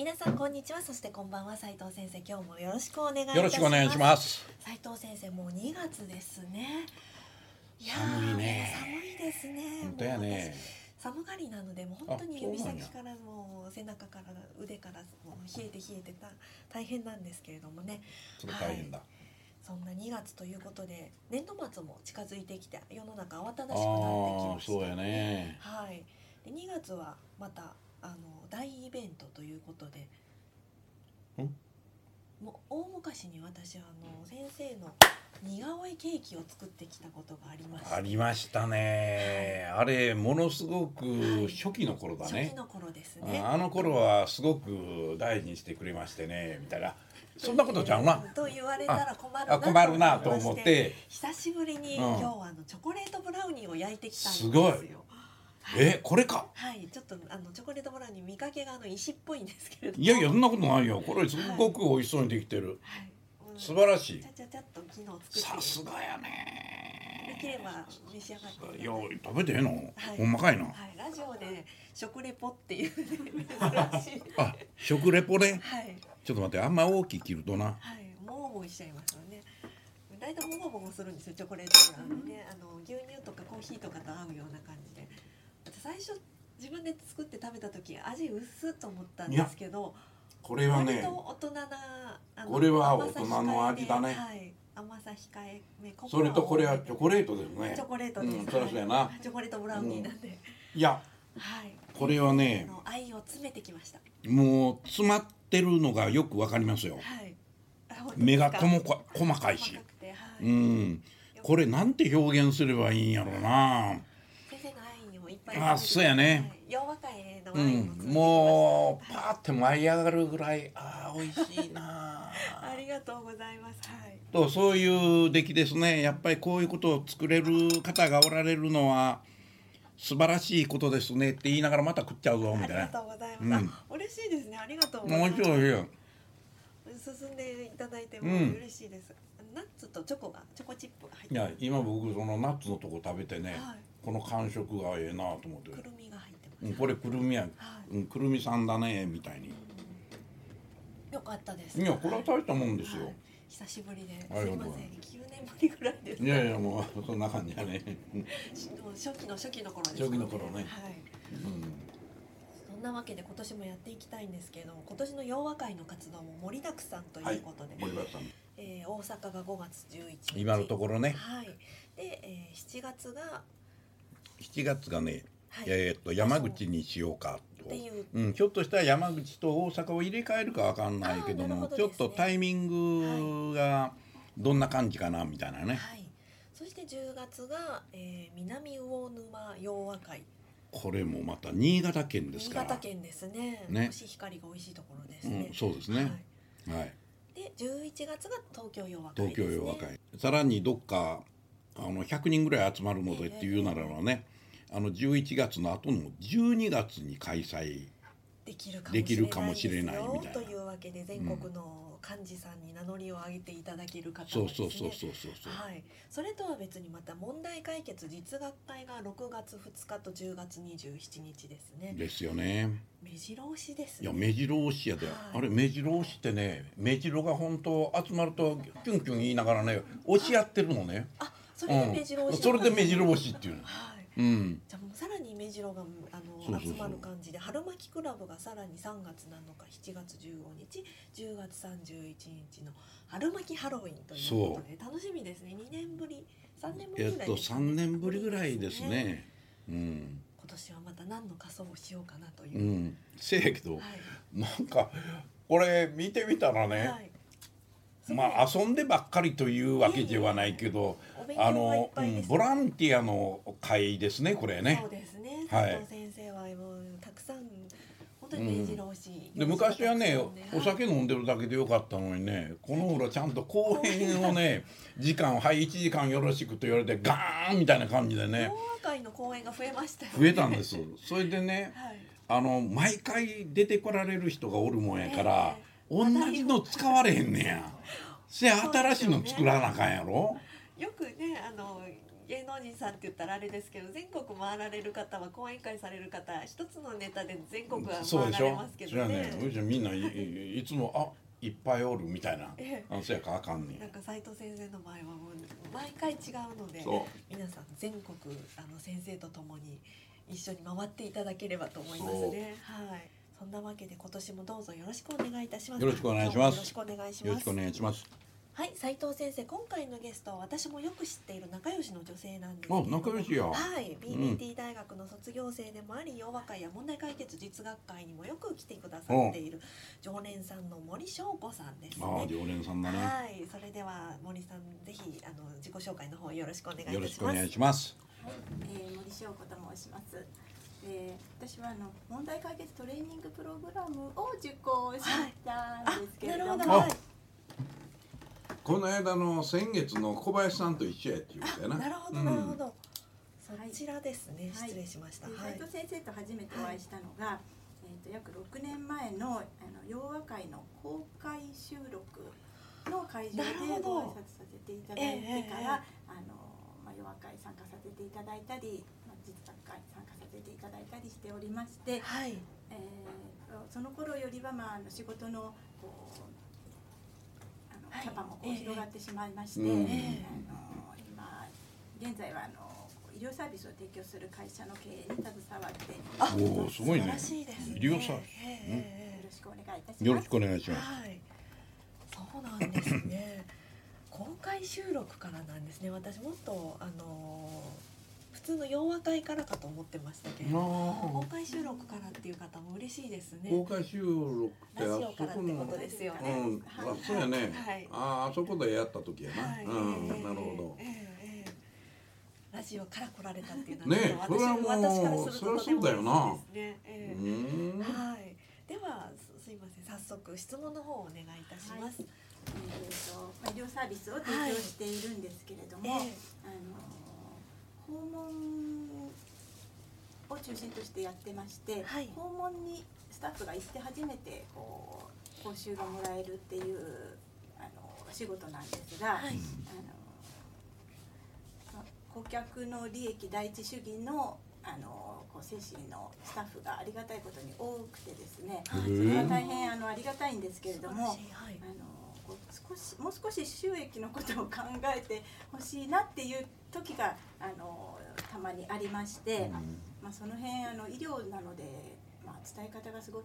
皆さんこんにちは。そしてこんばんは斉藤先生。今日もよろしくお願いいたします。よろしくお願いします。斉藤先生もう2月ですね。いや寒いね。寒いですね。本当やね。寒がりなのでもう本当に指先からもう背中から腕からもう冷えて冷えてた大変なんですけれどもね。それ大変だ、そんな2月ということで年度末も近づいてきて世の中慌ただあしくなってきあましたそうやね。はい。で2月はまたあの大イベントということで。んもう大昔に私はあの先生の似顔絵ケーキを作ってきたことがありまして。ありましたね。あれものすごく初期の頃だ初ね期の頃ですね。ああの頃はすごく大事にしてくれましてねみたいな。そんなことちゃうな。と言われたら困るなあ困るなと思って。久しぶりに、うん今日はあのチョコレートブラウニーを焼いてきたんですよ。すごいはい。えこれか？はい。ちょっとあのチョコレートブラウニー見かけがあの石っぽいんですけれども。いやいやそんなことないよ。これすごく美味しそうにできてる、はい。うん。素晴らしい。ちゃちゃちゃっと昨日作って。さすがやできれねば召し上がってい。や食べてええの、はい。ほんまかいな、はい。ラジオで食レポっていうね珍しい。あ食レポね？はい。ちょっと待ってあんま大きい切るとな。はい。もごもごしちゃいますよね。大体もごもごするんですよチョコレートブラウニーね。あの牛乳とかコーヒーとかと合うような感じで最初自分で作って食べた時味薄っと思ったんですけどこれは割ねと大人なこれは大人の味だね。はい甘さ控えめそれとこれはチョコレートですね。チョコレートです、うんそうやな。チョコレートブラウニーなんで、いやはいこれはね愛を詰めてきました。もう詰まってるのがよくわかりますよ。はい。目が細か細かいしはい。うん。これなんて表現すればいいんやろうなぱいあそうやね。はい洋和会へのうん。愛もうパーって舞い上がるぐらいあー美味しいな。ありがとうございます。はい。とそういう出来ですね。やっぱりこういうことを作れる方がおられるのは素晴らしいことですねって言いながらまた食っちゃうぞみありがたいなとうございます、うん。あ嬉しいですね。ありがとうございもます。進んでいただいてもうん。嬉しいです、ナッツとチョコがチョコチップが入っていや今僕そのナッツのとこ食べてね、はいこの感触がええなと思って。くるみが入ってます、うん、これくるみや、はい。うん、くるみさんだねみたいに。よかったです。いやこれは大したもんですよ、はい。久しぶりで。す。いません。9年ぶりぐらいです。い、やいやもうそんな感じやね、うん初期の初期の頃です初期の頃ね。はい。うん。そんなわけで今年もやっていきたいんですけれども今年の洋和会の活動も盛りだくさんということで、森林さん。えー大阪が5月11日。今のところね。はい。で、えー、7月が7月がね、はい。えーっと山口にしようかと。っていう。うん、ひょっとしたら山口と大阪を入れ替えるかわかんないけどもね。ちょっとタイミングがどんな感じかなみたいなね、はい。そして10月が、えー、南魚沼洋和会。これもまた新潟県です新から。潟県ですね。ね。コシヒカリが美味しいところですうねん、、そうですね、はい。はい、で11月が東京洋和会ね、東京洋和会、さらにどっかあの100人ぐらい集まるのでっていうならばね、あの11月の後の12月に開催できるかもしれないみたいな。というわけで全国の幹事さんに名乗りを上げていただける方ですね。そうそうそうそうそう、はい、それとは別にまた問題解決実学会が6月2日と10月27日ですね。ですよね。目白押しですね。いや目白押しやで、はい。あれ目白押しってね目白が本当集まるとキュンキュン言いながらね押し合ってるのね、あそれで目白うん、押し、それで目白押しっていうの。はい。うん。じゃあもうさらに目白があの集まる感じで春巻きクラブがさらに3月7日7月15日10月31日の春巻きハロウィンということで楽しみですね。2年ぶり3年ぶりえっとぐらいですか3年ぶりぐらいですね。うん。今年はまた何の仮装をしようかなという。う、ん。せやけど、はい。なんかこれ見てみたらね、はいまあ遊んでばっかりというわけではないけど、お勉強あの、うん、ボランティアの会ですねこれね。そうですね。はい。先生はもうたくさん本当に目白押し、で昔はねおはい酒飲んでるだけでよかったのにねこの頃ちゃんと後編をね時間をはい1時間よろしくと言われてガーンみたいな感じでね。会の公演が増えましたよね。増えたんです。それでねはい。あの毎回出てこられる人がおるもんやから、ええ同じの使われへんねや。せや新しいの作らなあかんやろ？よくねあの芸能人さんって言ったらあれですけど全国回られる方は講演会される方一つのネタで全国は回られますけどね。ねうちはみんないいいつもあいっぱいおるみたいな。ええ。あそやからあかんねん。なんか斉藤先生の場合はもう毎回違うので皆さん全国あの先生と共に一緒に回っていただければと思いますね。はいそんなわけで今年もどうぞよろしくお願いいたします。よろしくお願いします。よろしくお願いします。よろしくお願いします。はい斉藤先生今回のゲストは私もよく知っている仲良しの女性なんですけども。仲良しや。はい、BBT 大学の卒業生でもあり、洋和会や問題解決実学会にもよく来てくださっている常連さんの森翔子さんですね。ああ常連さんだね。はい、それでは森さんぜひあの自己紹介の方よろしくお願いいたします。よろしくお願いします。はい、えー、森翔子と申します。えー、私はあの問題解決トレーニングプログラムを受講したんですけれども、あなるほど、あはい、この間の先月の小林さんと一緒やって言うたよな。なるほどうん。なるほど。そはい。ちらですね、はい。失礼しました。ではい。斉。藤先生と初めてお会いしたのが、えー、と約6年前のあの洋和会の公開収録の会場でご挨拶させていただいてから、ええええ。あのまあ、洋和会参加させていただいたり、せていただいたりしておりまして、はい。えー、その頃よりは、まあ、あの仕事のこうあの、はいキャパもこうええ広がってしまいまして、うんあの今現在はあの医療サービスを提供する会社の経営に携わってあおおすごいね素晴らしいですね。医療サービスええええええよろしくお願いいたします。よろしくお願いしますはい、そうなんですね。公開収録からなんですね。私もっとあのー普通の洋和会からかと思ってましたけど、公あ開収録からっていう方も嬉しいですね。あ公開収録ってラあジオからってそこのことですようね。んあそうやね。はい。あああそこでやった時やな。はい、うんええなるほど。ええええラジオから来られたっていうのはねえちょっとそれはもう私からするとそりゃそうだよな。とても嬉しいですはい。ではすすいません。早速質問の方をお願いいたします。えーとまあ、医療サービスを提供しているんですけれども、ええあの訪問を中心としてやってまして、はい。訪問にスタッフが行って初めてこう報酬がもらえるっていうあのお仕事なんですが、はい。あのまあ顧客の利益第一主義のあのこう精神のスタッフがありがたいことに多くてですね、はい。それは大変あのありがたいんですけれども。あのこう少しもう少し収益のことを考えてほしいなっていう時があのたまにありまして、まあ、その辺あの医療なので、まあ、伝え方がすごく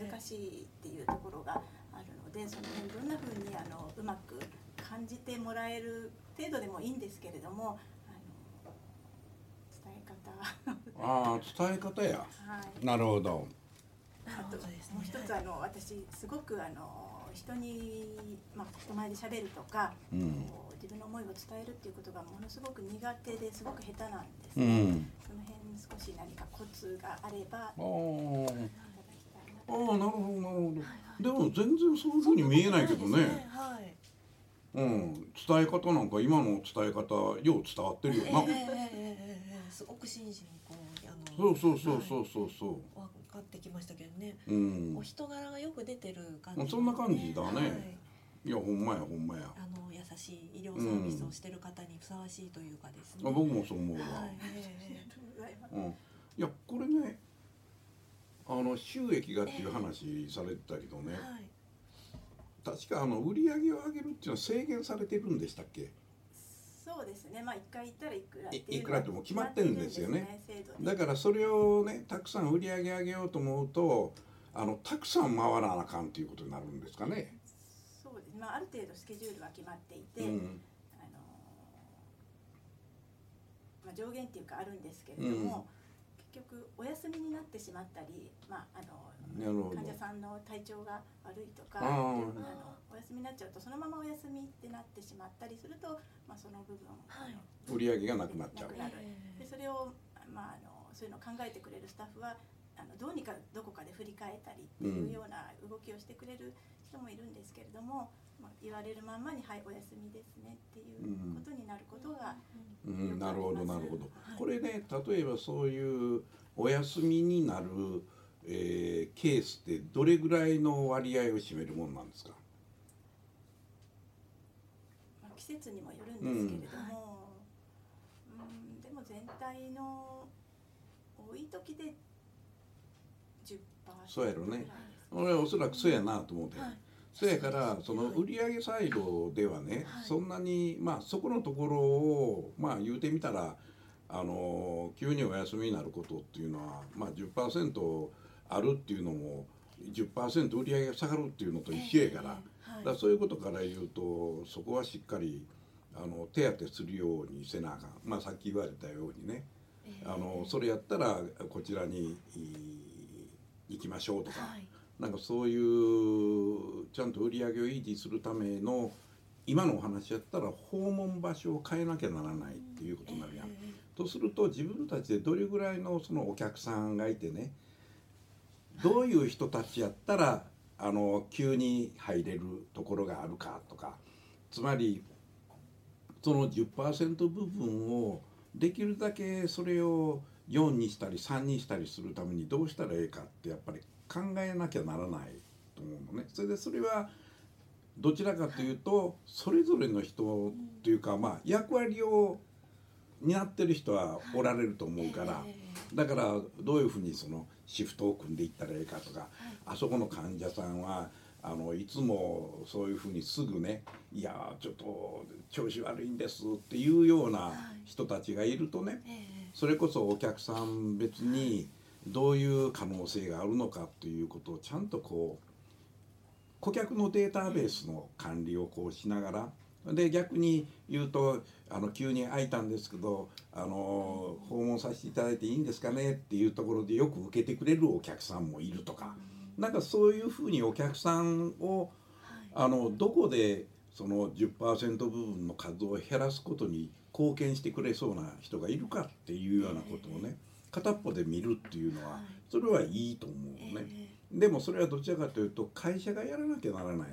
難しいっていうところがあるのでその辺どんなふうにあのうまく感じてもらえる程度でもいいんですけれども伝え方。ああ伝え方や。はい。なるほど。あと。もう一つあの私すごくあの人に、まあ、人前で喋るとか、うん自分の思いを伝えるっていうことがものすごく苦手ですごく下手なんですね、うん、その辺に少し何かコツがあればああなるほどなるほど、でも全然そういうふうに見えないけどね、ね、はい、うん、伝え方なんか今の伝え方よう伝わってるよな、えーえー、すごく真摯にこうあのそうそうそうそうそうそう、はい、分かってきましたけどね、うん、お人柄がよく出てる感じ、ね、そんな感じだね、はいいやほんまやほんまや。あの優しい医療サービスをしてる方にふさわしいというかですね。あ僕もそう思うわ。はい、えありがとうございますうん。いやこれねあの収益がっていう話されてたけどね。えはい。確かあの売り上げを上げるっていうのは制限されてるんでしたっけ？そうですね。まあ一回行ったらいくらっていくらっても決まってるんですよねねだからそれをねたくさん売り上げ上げようと思うとあのたくさん回らなあかんっていうことになるんですかね。まあある程度スケジュールは決まっていて、うんあのまあ、上限っていうかあるんですけれども、結局お休みになってしまったり、まあ、あの患者さんの体調が悪いとかあのお休みになっちゃうとそのままお休みってなってしまったりすると、まあ、その部分、はい。売り上げがなくなっちゃう。でそれを、まあ、あのそういうのを考えてくれるスタッフはあのどうにかどこかで振り返ったりっていうような動きをしてくれる人もいるんですけれども、まあ、言われるまんまに「はいお休みですね」っていうことになることが、うん、なるほどなるほど、これね例えばそういうお休みになる、えー、ケースってどれぐらいの割合を占めるものなんですか？まあ、季節にもよるんですけれども、うん、でも全体の多い時で10%そうやろね。俺はおそらくそうやなと思って、はいそやからその売上サイドではね、はい。そんなにまあそこのところをまあ言うてみたらあの急にお休みになることっていうのはまあ10%あるっていうのも10%売り上げが下がるっていうのと一緒やから、ええはい。だからそういうことから言うとそこはしっかりあの手当てするようにせなあかん、まあ、さっき言われたようにね。ええ。あのそれやったらこちらにい行きましょうとか、はい。なんかそういうちゃんと売り上げを維持するための今のお話やったら訪問場所を変えなきゃならないっていうことになるやん。ええとすると自分たちでどれぐらいのそのお客さんがいてねどういう人たちやったらあの急に入れるところがあるかとかつまりその10%部分をできるだけそれを4にしたり3にしたりするためにどうしたらいいかってやっぱり考えなきゃならないと思うのね。それでそれはどちらかというとそれぞれの人というかまあ役割を担ってる人はおられると思うからええだからどういうふうにそのシフトを組んでいったらいいかとかあそこの患者さんはあのいつもそういうふうにすぐね「いやーちょっと調子悪いんです」っていうような人たちがいるとねええ。それこそお客さん別にどういう可能性があるのかっていうことをちゃんとこう顧客のデータベースの管理をこうしながらで逆に言うとあの急に空いたんですけどあの訪問させていただいていいんですかねっていうところでよく受けてくれるお客さんもいるとかなんかそういうふうにお客さんをあのどこでその10%部分の数を減らすことに貢献してくれそうな人がいるかっていうようなことをね片っぽで見るっていうのははい。それはいいと思うのね。えでもそれはどちらかというと会社がやらなきゃならない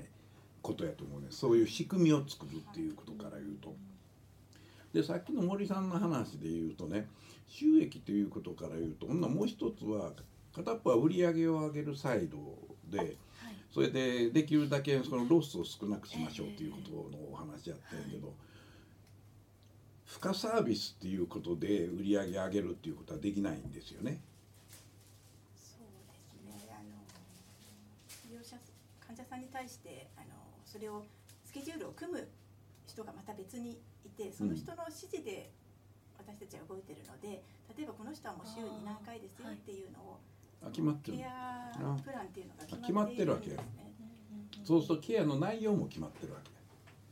ことやと思うねそういう仕組みを作るっていうことから言うと。でさっきの森さんの話で言うとね収益ということから言うとほんならもう一つは片っぽは売り上げを上げるサイドではいそれでできるだけそのロスを少なくしましょうということのお話やったんやけど付加サービスっていうことで売り上げ上げるっていうことはできないんですよね。そうですねあの利用者患者さんに対してあのそれをスケジュールを組む人がまた別にいてその人の指示で私たちは動いてるので例えばこの人はもう週に何回ですよっていうのをあ決まってる。ケアプランっていうのがあ決まってるわけそうするとケアの内容も決まってるわけ。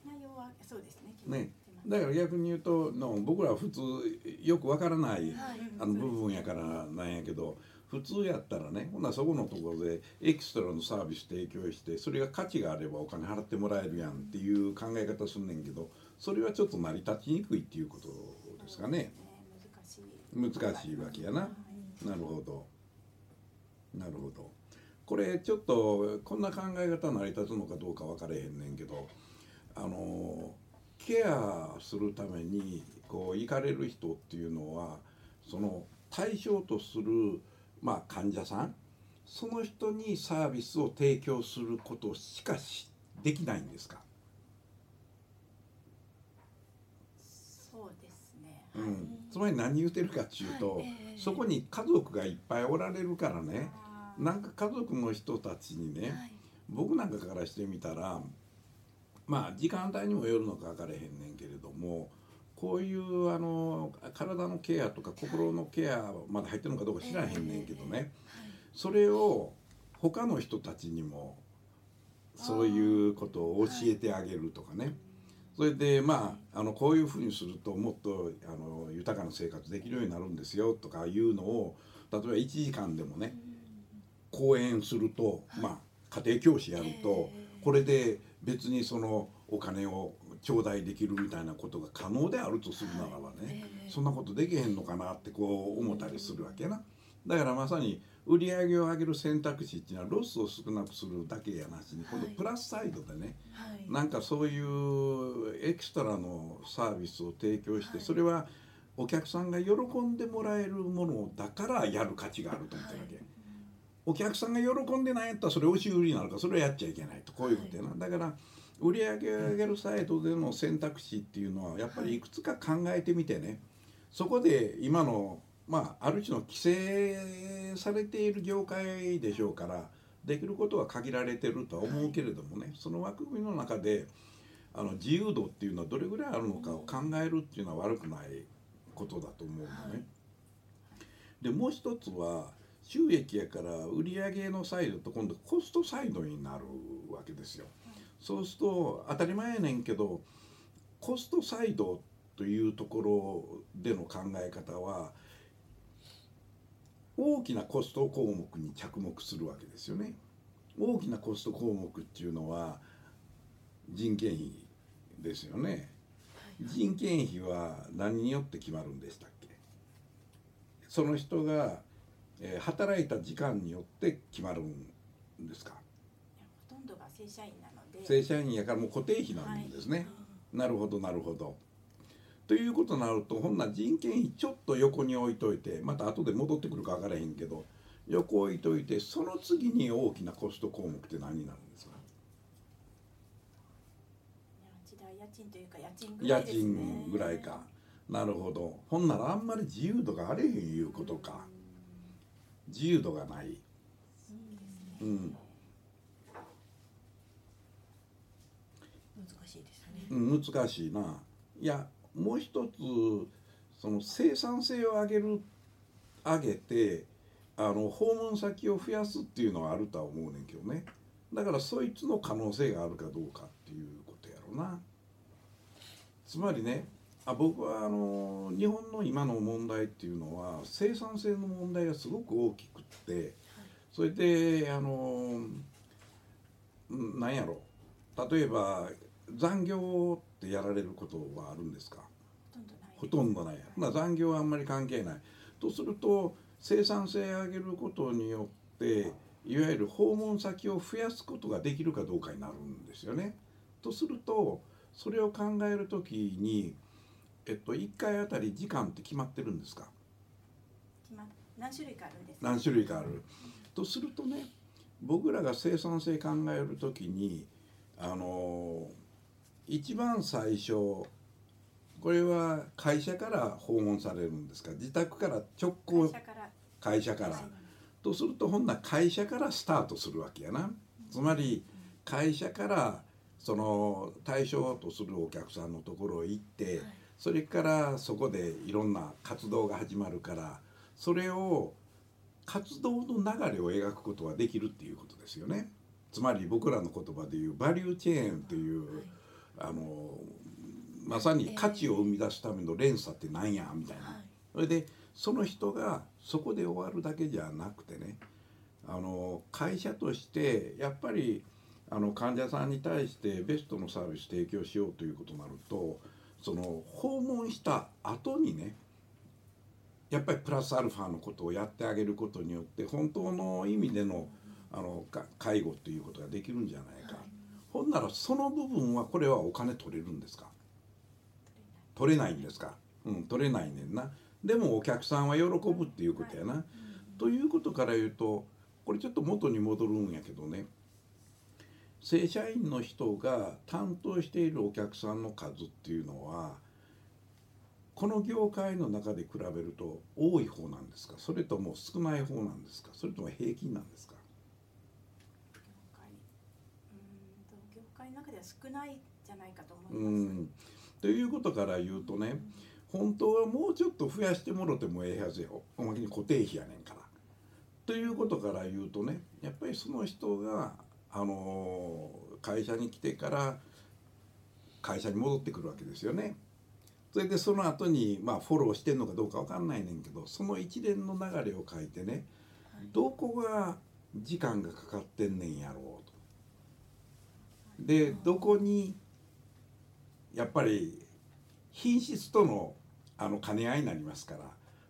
内容はそうですね。決まってね。だから逆に言うとの僕らは普通よくわからないはい。あの部分やからなんやけど普通やったらねほんなそこのところでエキストラのサービス提供してそれが価値があればお金払ってもらえるやんっていう考え方すんねんけどそれはちょっと成り立ちにくいっていうことですかね。難しい難しいわけやな。なるほど。なるほど。これちょっとこんな考え方成り立つのかどうか分からへんねんけどあのケアするためにこう行かれる人っていうのはその対象とする、まあ、患者さんその人にサービスを提供することしかしできないんですか、そうですね。うん、つまり何言うてるかっていうと、はい。ええ。そこに家族がいっぱいおられるからね。なんか家族の人たちにね、はい。僕なんかからしてみたらまあ時間帯にもよるのか分からへんねんけれどもこういうあの体のケアとか心のケアまで入ってるのかどうか知らへんねんけどね、それを他の人たちにもそういうことを教えてあげるとかね。それでまああのこういうふうにするともっとあの豊かな生活できるようになるんですよとかいうのを例えば1時間でもね講演すると、まあ家庭教師やると、これで別にそのお金を頂戴できるみたいなことが可能であるとするならばね、ええ。そんなことできへんのかなってこう思ったりするわけやな。だからまさに売売り上げを上げる選択肢っていうのはロスを少なくするだけやなしに今度プラスサイドでね、はい。なんかそういうエキストラのサービスを提供して、はい。それはお客さんが喜んでもらえるものだからやる価値があると思ってるわけ、はい。お客さんが喜んでないんやったらそれ押し売りなのかそれはやっちゃいけないと。こういうことやな、だから売り上上げるサイトでの選択肢っていうのはやっぱりいくつか考えてみてねそこで今のまあある種の規制されている業界でしょうからできることは限られてるとは思うけれどもね、その枠組みの中であの自由度っていうのはどれぐらいあるのかを考えるっていうのは悪くないことだと思うのね。はいでもう一つは収益やから売上のサイドと今度コストサイドになるわけですよ。そうすると当たり前やねんけどコストサイドというところでの考え方は大きなコスト項目に着目するわけですよね。大きなコスト項目っていうのは人件費ですよね。人件費は何によって決まるんでしたっけ？その人が、えー働いた時間によって決まるんですか？ほとんどが正社員な正社員やからもう固定費なんですね、なるほどなるほど。ということになるとほんなら人件費ちょっと横に置いといてまた後で戻ってくるか分からへんけど横置いといてその次に大きなコスト項目って何になるんですか？家賃というか家賃ぐらいか。なるほど。ほんならあんまり自由度があれへんいうことか。自由度がない。うん難しいですねうん難しいな。いやもう一つその生産性を上げる上げてあの訪問先を増やすっていうのはあるとは思うねんけどね。だからそいつの可能性があるかどうかっていうことやろな。つまりねあ僕はあの日本の今の問題っていうのは生産性の問題がすごく大きくってそれであのなんやろ。例えば残業ってやられることはあるんですか？ほとんどない。ほとんどない。やまあ残業はあんまり関係ない。とすると生産性を上げることによっていわゆる訪問先を増やすことができるかどうかになるんですよね。とするとそれを考えるときに、えっと、1回あたり時間って決まってるんですか？決ま何種類かあるんです何種類かある。とするとね僕らが生産性考えるときにあの一番最初これは会社から訪問されるんですか？自宅から直行会社から。とするとほんなら会社からスタートするわけやな。つまり会社からその対象とするお客さんのところへ行って、それからそこでいろんな活動が始まるからそれを活動の流れを描くことができるっていうことですよね。つまり僕らの言葉でいうバリューチェーンという、あのまさに価値を生み出すための連鎖ってなんやみたいな。それでその人がそこで終わるだけじゃなくてねあの会社としてやっぱりあの患者さんに対してベストのサービス提供しようということになるとその訪問した後にねやっぱりプラスアルファのことをやってあげることによって本当の意味でのあのか介護ということができるんじゃないか、ほんならその部分はこれはお金取れるんですか？取れないんですか？うん取れないねんな。でもお客さんは喜ぶっていうことやな、ということから言うとこれちょっと元に戻るんやけどね。正社員の人が担当しているお客さんの数っていうのはこの業界の中で比べると多い方なんですか？それとも少ない方なんですか？それとも平均なんですか業界うんと業界の中では少ないんじゃないかと思ういます。んということから言うとね本当はもうちょっと増やしてもろてもええはずよおまけに固定費やねんから。ということから言うとねやっぱりその人が、あの会社に来てから会社に戻ってくるわけですよね。それでその後にまあフォローしてんのかどうかわかんないねんけどその一連の流れを書いてねどこが時間がかかってんねんやろうと。でどこにやっぱり品質とのあの兼ね合いになりますから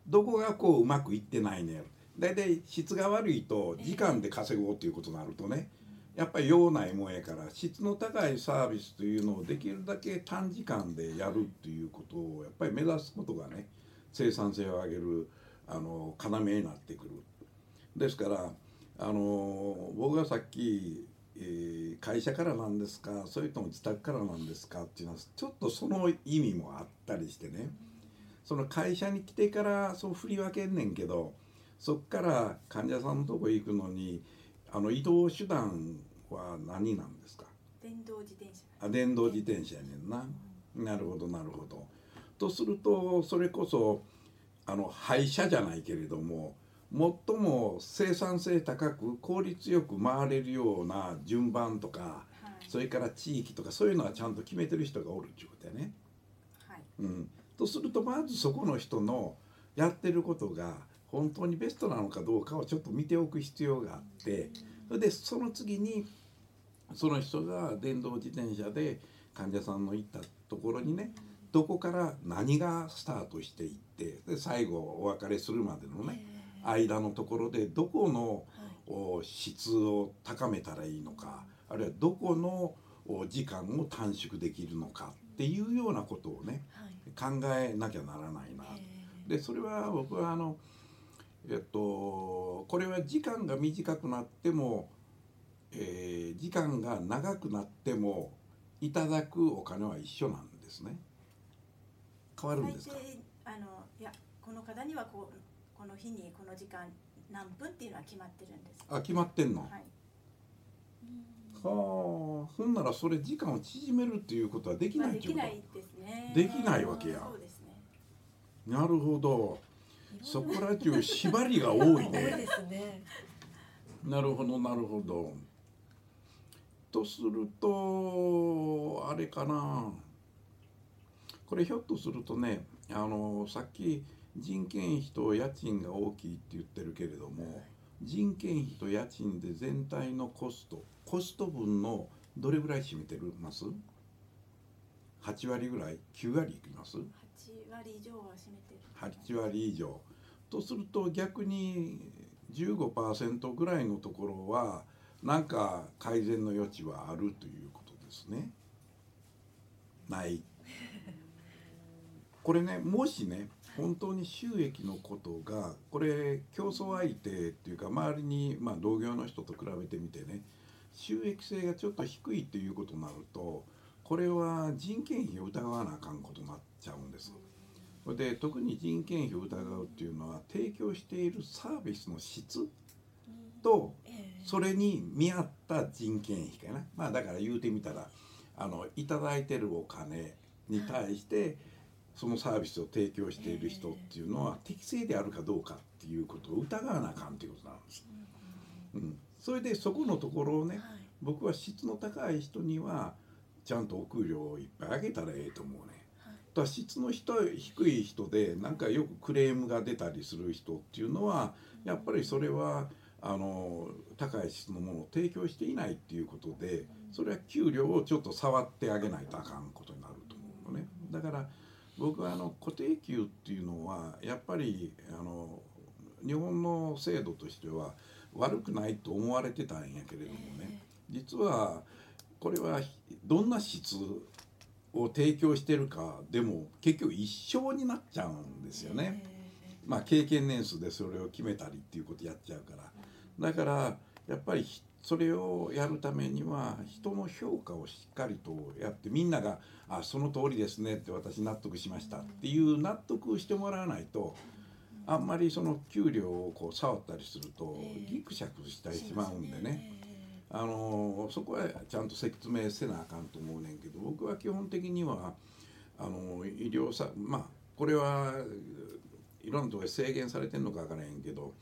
どこがこううまくいってないねやろ大体質が悪いと時間で稼ごうっていうことになるとねやっぱり用ないもんやから質の高いサービスというのをできるだけ短時間でやるっていうことをやっぱり目指すことがね生産性を上げるあの要になってくる。ですからあの僕がさっき、えー、会社からなんですかそれとも自宅からなんですかっていうのはちょっとその意味もあったりしてね。その会社に来てからそう振り分けんねんけどそっから患者さんのとこ行くのにあの移動手段は何なんですか？電動自転車。あ電動自転車やねんな、なるほどなるほど。とするとそれこそあの廃車じゃないけれども最も生産性高く効率よく回れるような順番とか、はい。それから地域とかそういうのはちゃんと決めてる人がおるっていうことやね。はい。うん、とするとまずそこの人のやってることが本当にベストなのかどうかをちょっと見ておく必要があってそれでその次にその人が電動自転車で患者さんの行ったところにねどこから何がスタートしていってで最後お別れするまでのね間のところでどこのお質を高めたらいいのかあるいはどこのお時間を短縮できるのかっていうようなことをね考えなきゃならないな。でそれは僕はあのえっとこれは時間が短くなっても、えー時間が長くなってもいただくお金は一緒なんですね。変わるん大ですか？抵あのいやこの方にはこうこの日にこの時間何分っていうのは決まってるんです。あ決まってんの？ははい。あほんならそれ時間を縮めるっていうことはできまあないっていうこと？できないですね。できないわけやそうですね。なるほど。そこら中縛りが多い 多いね。ですね。なるほどなるほど。とするとあれかなこれひょっとするとねあのさっき人件費と家賃が大きいって言ってるけれども人件費と家賃で全体のコストコスト分のどれぐらい占めてるます？8割ぐらい？9割いきます？八割以上は占めてる。8割以上とすると逆に15%ぐらいのところはなんか改善の余地はあるということですね。ない。これねもしね本当に収益のことがこれ競争相手っていうか周りに、まあ、同業の人と比べてみてね収益性がちょっと低いっていうことになるとこれは人件費を疑わなあかんことになっちゃうんです。で特に人件費を疑うっていうのは提供しているサービスの質とそれに見合った人件費かなまあだから言うてみたらあのいただいてるお金に対してそのサービスを提供している人っていうのは適正であるかどうかっていうことを疑わなあかんっていうことなんです。うん、それでそこのところをね僕は質の高い人にはちゃんとお給料をいっぱいあげたらええと思うね。だから質の人低い人でなんかよくクレームが出たりする人っていうのはやっぱりそれはあの高い質のものを提供していないっていうことでそれは給料をちょっと触ってあげないとあかんことになると思うのね。だから僕はあの固定給っていうのはやっぱりあの日本の制度としては悪くないと思われてたんやけれどもね。実はこれはどんな質を提供してるかでも結局一生になっちゃうんですよね。まあ経験年数でそれを決めたりっていうことやっちゃうから。だからやっぱりひそれをやるためには人の評価をしっかりとやってみんなが「あその通りですね」って私納得しましたっていう納得してもらわないとあんまりその給料をこう触ったりするとギクシャクしたりしまうんでね。あのそこはちゃんと説明せなあかんと思うねんけど僕は基本的にはあの医療さまあこれはいろんなところで制限されてんのか分からへんけど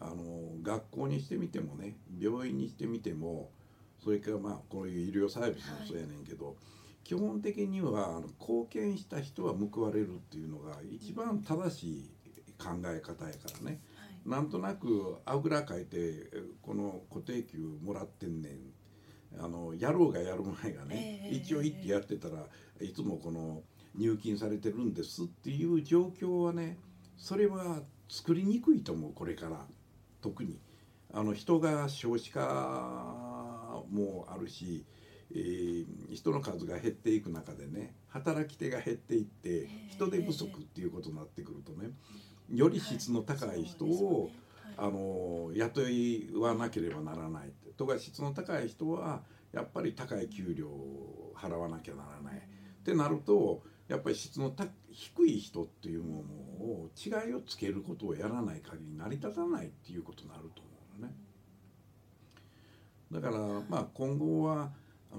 あの学校にしてみてもね病院にしてみてもそれからまあこういう医療サービスもそうやねんけど、基本的にはあの貢献した人は報われるっていうのが一番正しい考え方やからね。なんとなくあぐらかいてこの固定給もらってんねんあのやろうがやる前がね、ええ一応行ってやってたらいつもこの入金されてるんですっていう状況はねそれは作りにくいと思うこれから。特に。あの人が少子化もあるし、えー、人の数が減っていく中でね働き手が減っていって人手不足っていうことになってくるとねより質の高い人を、あの雇いはなければならないとか質の高い人はやっぱり高い給料を払わなきゃならない、ってなるとやっぱり質の低い人っていうものを違いをつけることをやらない限り成り立たないっていうことになると思うのね。だからまあ今後は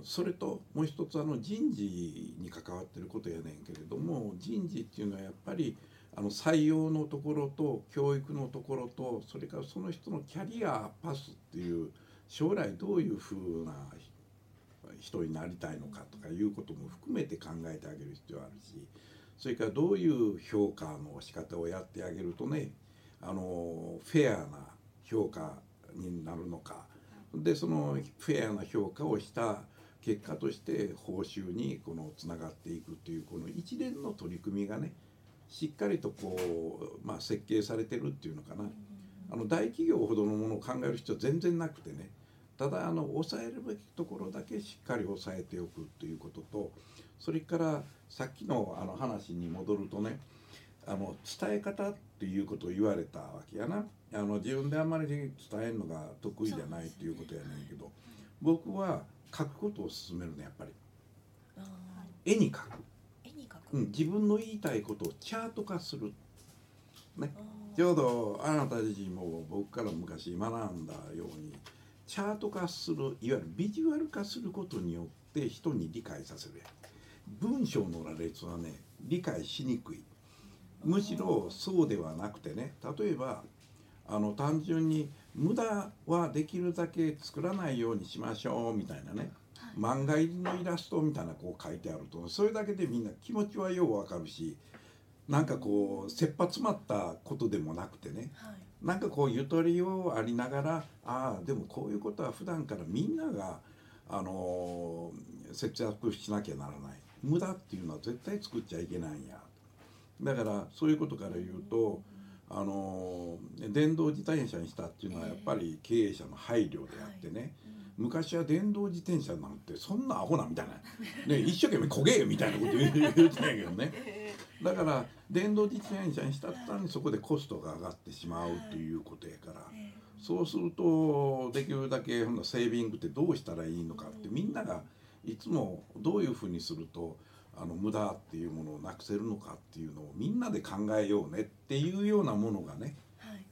それともう一つあの人事に関わってることやねんけれども人事っていうのはやっぱりあの採用のところと教育のところとそれからその人のキャリアパスっていう将来どういうふうな人人になりたいのかとかいうことも含めて考えてあげる必要あるしそれからどういう評価の仕方をやってあげるとねあのフェアな評価になるのか。でそのフェアな評価をした結果として報酬にこのつながっていくというこの一連の取り組みがねしっかりとこう、まあ、設計されてるっていうのかな。あの大企業ほどのものを考える必要は全然なくてねただあの抑えるべきところだけしっかり抑えておくということとそれからさっきのあの話に戻るとねあの伝え方っていうことを言われたわけやな。あの自分であんまり伝えるのが得意じゃないっていうことやねんけど、僕は書くことを勧めるねやっぱり。絵に描く。うん、自分の言いたいことをチャート化する、ね、ちょうどあなた自身も僕から昔学んだようにチャート化するいわゆるビジュアル化することによって人に理解させる文章の羅列はね理解しにくい。むしろそうではなくてね例えばあの単純に無駄はできるだけ作らないようにしましょうみたいなね。漫画入りのイラストみたいなこう書いてあるとそれだけでみんな気持ちはようわかるしなんかこう切羽詰まったことでもなくてね、はい、なんかこうゆとりをありながらああでもこういうことは普段からみんなが、あのー、節約しなきゃならない。無駄っていうのは絶対作っちゃいけないんや。だからそういうことから言うと、あのー、電動自転車にしたっていうのはやっぱり経営者の配慮であってね、はい。昔は電動自転車なんてそんなアホなみたいな、ね、一生懸命焦げよみたいなこと言ってたんやけどね。だから電動自転車にしたったにそこでコストが上がってしまうということやから。そうするとできるだけセービングってどうしたらいいのかってみんながいつもどういうふうにするとあの無駄っていうものをなくせるのかっていうのをみんなで考えようねっていうようなものがね、はい、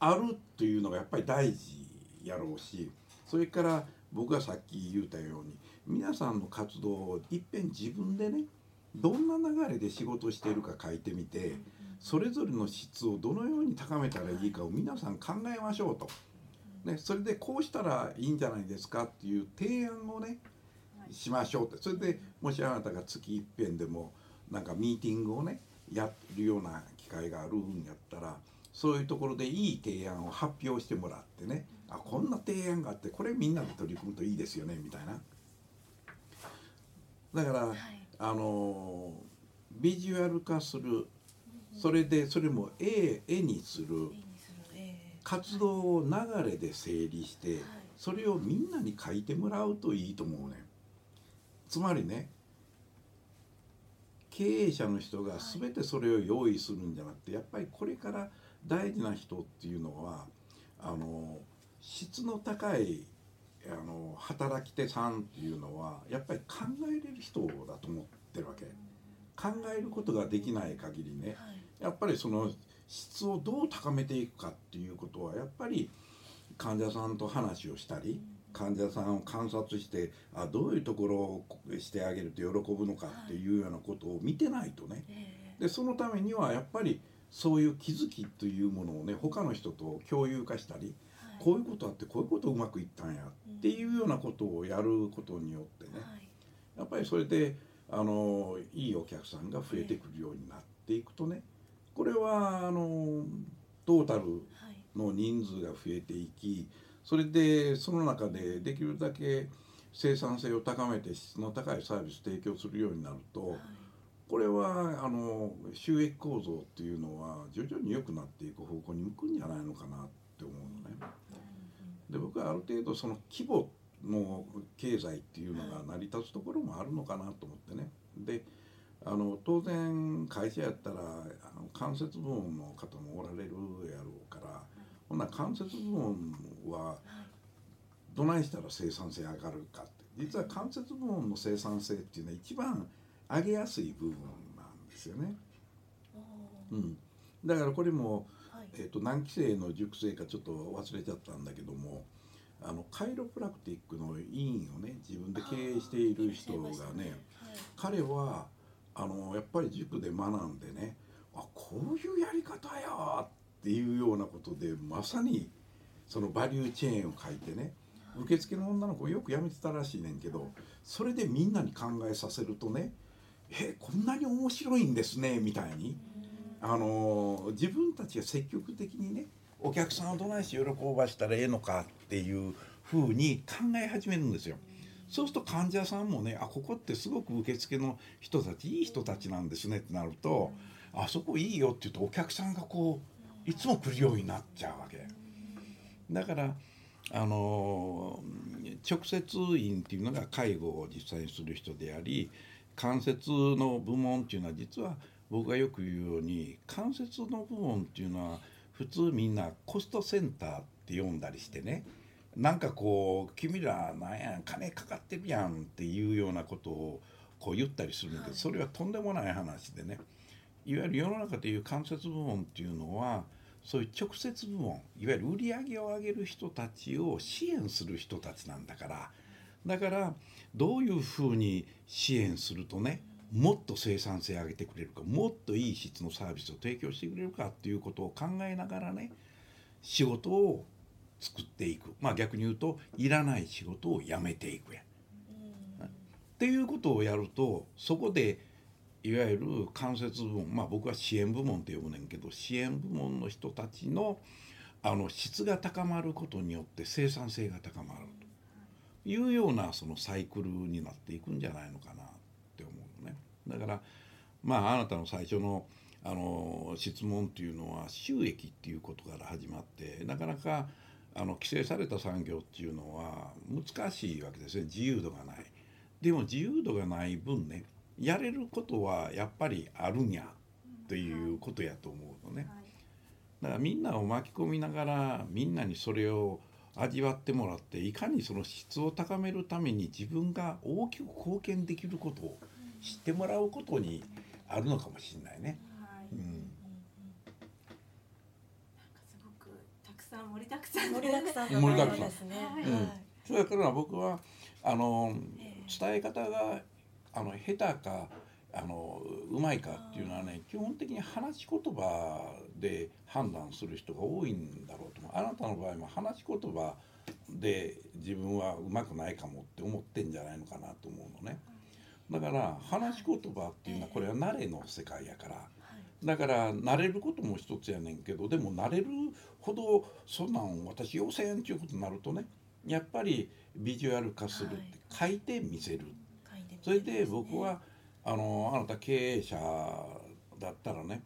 あるっていうのがやっぱり大事やろうしそれから僕がさっき言うたように皆さんの活動をいっぺん自分でねどんな流れで仕事してるか書いてみてそれぞれの質をどのように高めたらいいかを皆さん考えましょうと。ね、それでこうしたらいいんじゃないですかっていう提案をねしましょうって。それでもしあなたが月いっぺんでもなんかミーティングをねやるような機会があるんやったらそういうところでいい提案を発表してもらってねあこんな提案があってこれみんなで取り組むといいですよねみたいな。だから、はい、あのビジュアル化するそれでそれも絵絵にする活動を流れで整理してそれをみんなに書いてもらうといいと思うねつまりね経営者の人が全てそれを用意するんじゃなくてやっぱりこれから大事な人っていうのはあの質の高いあの働き手さんっていうのはやっぱり考えれる人だと思ってるわけ。考えることができない限りね、やっぱりその質をどう高めていくかっていうことはやっぱり患者さんと話をしたり、患者さんを観察してあどういうところをしてあげると喜ぶのかっていうようなことを見てないとね、でそのためにはやっぱりそういう気づきというものをね他の人と共有化したりこういうことあってこういうことうまくいったんやっていうようなことをやることによってね、やっぱりそれであのいいお客さんが増えてくるようになっていくとねこれはあのトータルの人数が増えていきそれでその中でできるだけ生産性を高めて質の高いサービス提供するようになると、これはあの収益構造っていうのは徐々に良くなっていく方向に向くんじゃないのかなって思うのね。で僕はある程度その規模の経済っていうのが成り立つところもあるのかなと思ってね。であの当然会社やったらあの間接部門の方もおられるやろうからほんなら間接部門はどないしたら生産性上がるかって実は間接部門の生産性っていうのは一番上げやすい部分なんですよね。うん、だからこれも、えーと、何期生の熟成かちょっと忘れちゃったんだけどもあのカイロプラクティックの委員をね自分で経営している人がね、彼はあのやっぱり塾で学んでねあこういうやり方やっていうようなことでまさにそのバリューチェーンを書いてね受付の女の子よく辞めてたらしいねんけどそれでみんなに考えさせるとねえこんなに面白いんですねみたいにあの自分たちが積極的にねお客さんをどないして喜ばしたらええのかっていうふうに考え始めるんですよ。そうすると患者さんもねあここってすごく受付の人たちいい人たちなんですねってなるとあそこいいよって言うとお客さんがこういつも来るようになっちゃうわけ。だからあの直接員っていうのが介護を実際にする人であり関節の部門っていうのは実は僕がよく言うように関節の部門っていうのは普通みんなコストセンターって呼んだりしてねなんかこう君らなんや金かかってるやんっていうようなことをこう言ったりするんだけどそれはとんでもない話でね。いわゆる世の中でいう関節部門っていうのはそういう直接部門いわゆる売り上げを上げる人たちを支援する人たちなんだからだからどういうふうに支援するとねもっと生産性上げてくれるかもっといい質のサービスを提供してくれるかっていうことを考えながらね仕事を作っていくまあ逆に言うといらない仕事をやめていくや。っていうことをやるとそこでいわゆる間接部門まあ僕は支援部門って呼ぶねんけど支援部門の人たちのあの質が高まることによって生産性が高まるというようなそのサイクルになっていくんじゃないのかな。だからまああなたの最初のあの質問っていうのは収益っていうことから始まってなかなかあの規制された産業っていうのは難しいわけですね自由度がない。でも自由度がない分ねやれることはやっぱりあるんやということやと思うのね。だからみんなを巻き込みながらみんなにそれを味わってもらっていかにその質を高めるために自分が大きく貢献できることを知ってもらうことにあるのかもしれないね。うん、なんかすごくたくさん盛りだくさん盛りだくさん盛りだくさん。ですね。うん、それから僕はあの伝え方があの下手かあのうまいかっていうのはね基本的に話し言葉で判断する人が多いんだろうと思う。あなたの場合も話し言葉で自分はうまくないかもって思ってんじゃないのかなと思うのねだから話し言葉っていうのはこれは慣れの世界やから。だから慣れることも一つやねんけどでも慣れるほどそんなん私要請っていうことになるとねやっぱりビジュアル化するって書いて見せる。それで僕はあのあなた経営者だったらね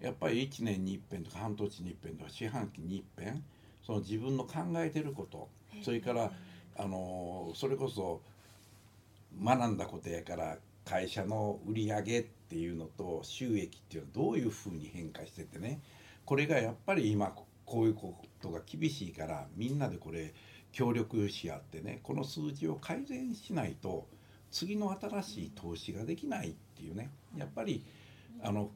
やっぱり1年に一遍とか半年に一遍とか四半期に一遍その自分の考えてることそれからあのそれこそ学んだことやから会社の売り上げっていうのと収益っていうのはどういうふうに変化しててね。これがやっぱり今こういうことが厳しいからみんなでこれ協力し合ってねこの数字を改善しないと次の新しい投資ができないっていうね。やっぱりあの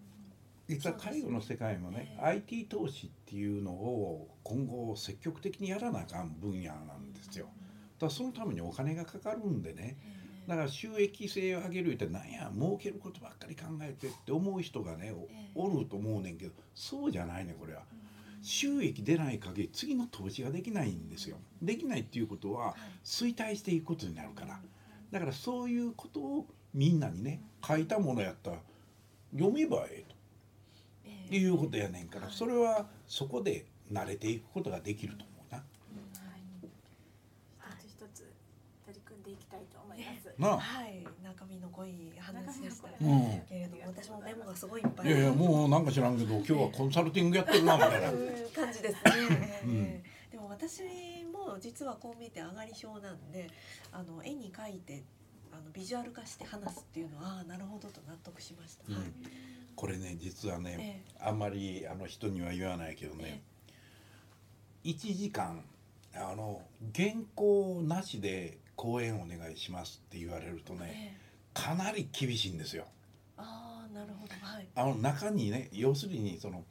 実は介護の世界もね IT 投資っていうのを今後積極的にやらなあかん分野なんですよ。だからそのためにお金がかかるんでねだから収益性を上げるってなんや儲けることばっかり考えてって思う人がねおると思うねんけどそうじゃないねこれは。収益出ない限り次の投資ができないんですよ。できないっていうことは衰退していくことになるから。だからそういうことをみんなにね書いたものやったら読めばええと、えー、いうことやねんから、それはそこで慣れていくことができると思うな。一つ一つ取り組んでいききたいと思います。なあはい中身の濃い話でしたけれども私もメモがすごいいっぱい。やいやもうなんか知らんけど 今日はコンサルティングやってるなみたいな。うん感じですね、でも私も実はこう見て上がり症なんであの絵に描いてあのビジュアル化して話すっていうのはああなるほどと納得しました、うん。はい。これね実はね、えあんまりあの人には言わないけどね、1時間あの原稿なしで講演お願いしますって言われるとえねえかなり厳しいんですよ。ああなるほどはい。あの中にね要するにその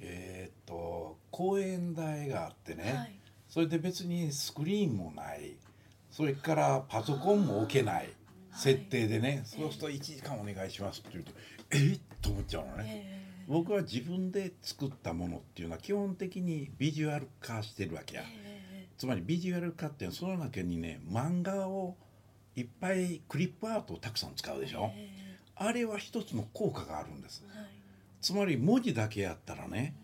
えーっと講演台があってね、はい。それで別にスクリーンもないそれからパソコンも置けない設定でね、そうすると1時間お願いしますって言うとえっと思っちゃうのね。ええ僕は自分で作ったものっていうのは基本的にビジュアル化してるわけや、えつまりビジュアル化っていうのはその中にね漫画をいっぱいクリップアートをたくさん使うでしょ、えあれは一つの効果があるんです。えはい。つまり文字だけやったらね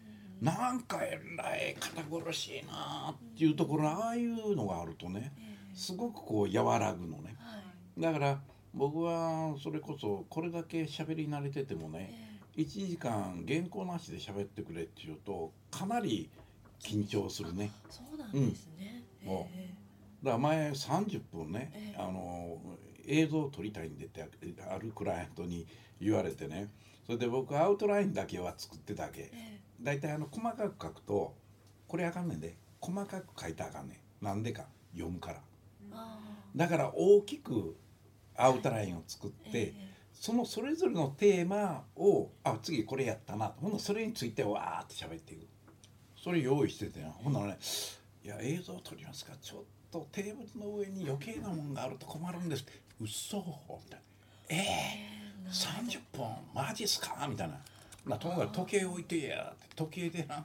なんかえらい堅苦しいなっていうところああいうのがあるとねええ。すごくこう和らぐのね。はい。だから僕はそれこそこれだけ喋り慣れててもねえ1時間原稿なしで喋ってくれっていうとかなり緊張するね。えそうなんですね、うん。ええ。だから前30分ね、ええ。あの映像を撮りたいんでってあるクライアントに言われてね。それで僕アウトラインだけは作ってただけ。え大体あの細かく書くとこれあかんねんで。細かく書いたらあかんねん。なんでか。読むから。だから大きくアウトラインを作って、ーええ。そのそれぞれのテーマをあ次これやったなほんならそれについてわーって喋っていく。それ用意しててなほんならね「いや映像撮りますか？ちょっとテーブルの上に余計なもんがあると困るんです」うっそみたいな「ええ。ええ30分マジっすか?」みたいな「なともかく時計置いてや」って時計でな。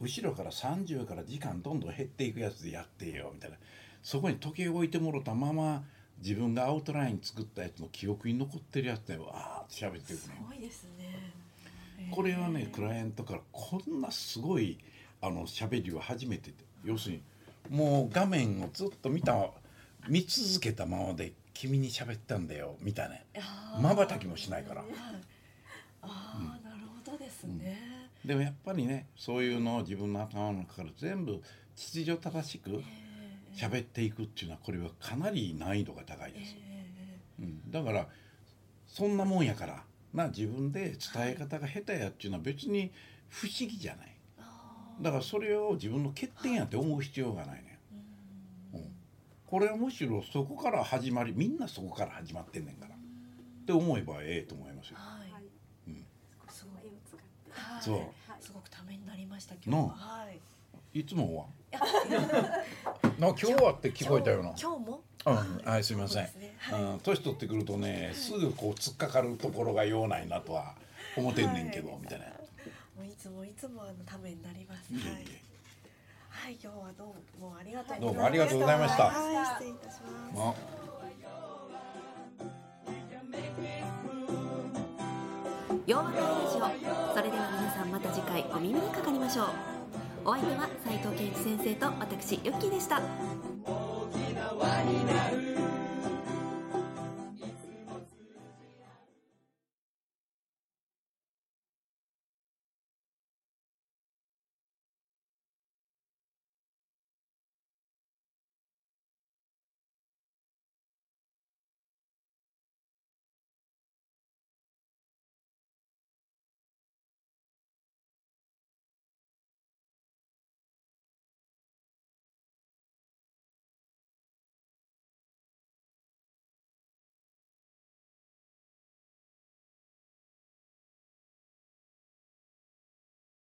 後ろから30から時間どんどん減っていくやつでやってよみたいな。そこに時計置いてもろたまま自分がアウトライン作ったやつの記憶に残ってるやつでわーって喋っていくすねごいですね、ええこれはねクライアントからこんなすごいあの喋りは初めてで要するにもう画面をずっと見た見続けたままで君に喋ったんだよみたいな。まばたきもしないから。はいああ、なるほどですね、でもやっぱりねそういうのを自分の頭の中から全部秩序正しくええ喋っていくっていうのはこれはかなり難易度が高いです、え。うん、だからそんなもんやからな自分で伝え方が下手やっていうのは別に不思議じゃないだからそれを自分の欠点やって思う必要がないねうん。うん。これはむしろそこから始まりみんなそこから始まってんねんから。って思えばええと思いますよ。はい、はいうん。すごい絵を使って。はい。そう。はい。すごくためになりました今日は。なはい。いつもは？な今日はって聞こえたよな。今日も？うん。はい。すみません。ね。はい。うん。年取ってくるとねすぐこう突っかかるところが用ないなとは思ってんねんけど、はい。みたいな。もういつもいつもあのためになります。はい。はい今日はどうもありがとうどうもありがとうございました。はい失礼いたします。まあ。洋和会ラジオ。それでは皆さんまた次回お耳にかかりましょう。お相手は斉藤健一先生と私ユッキーでした。大きな輪になる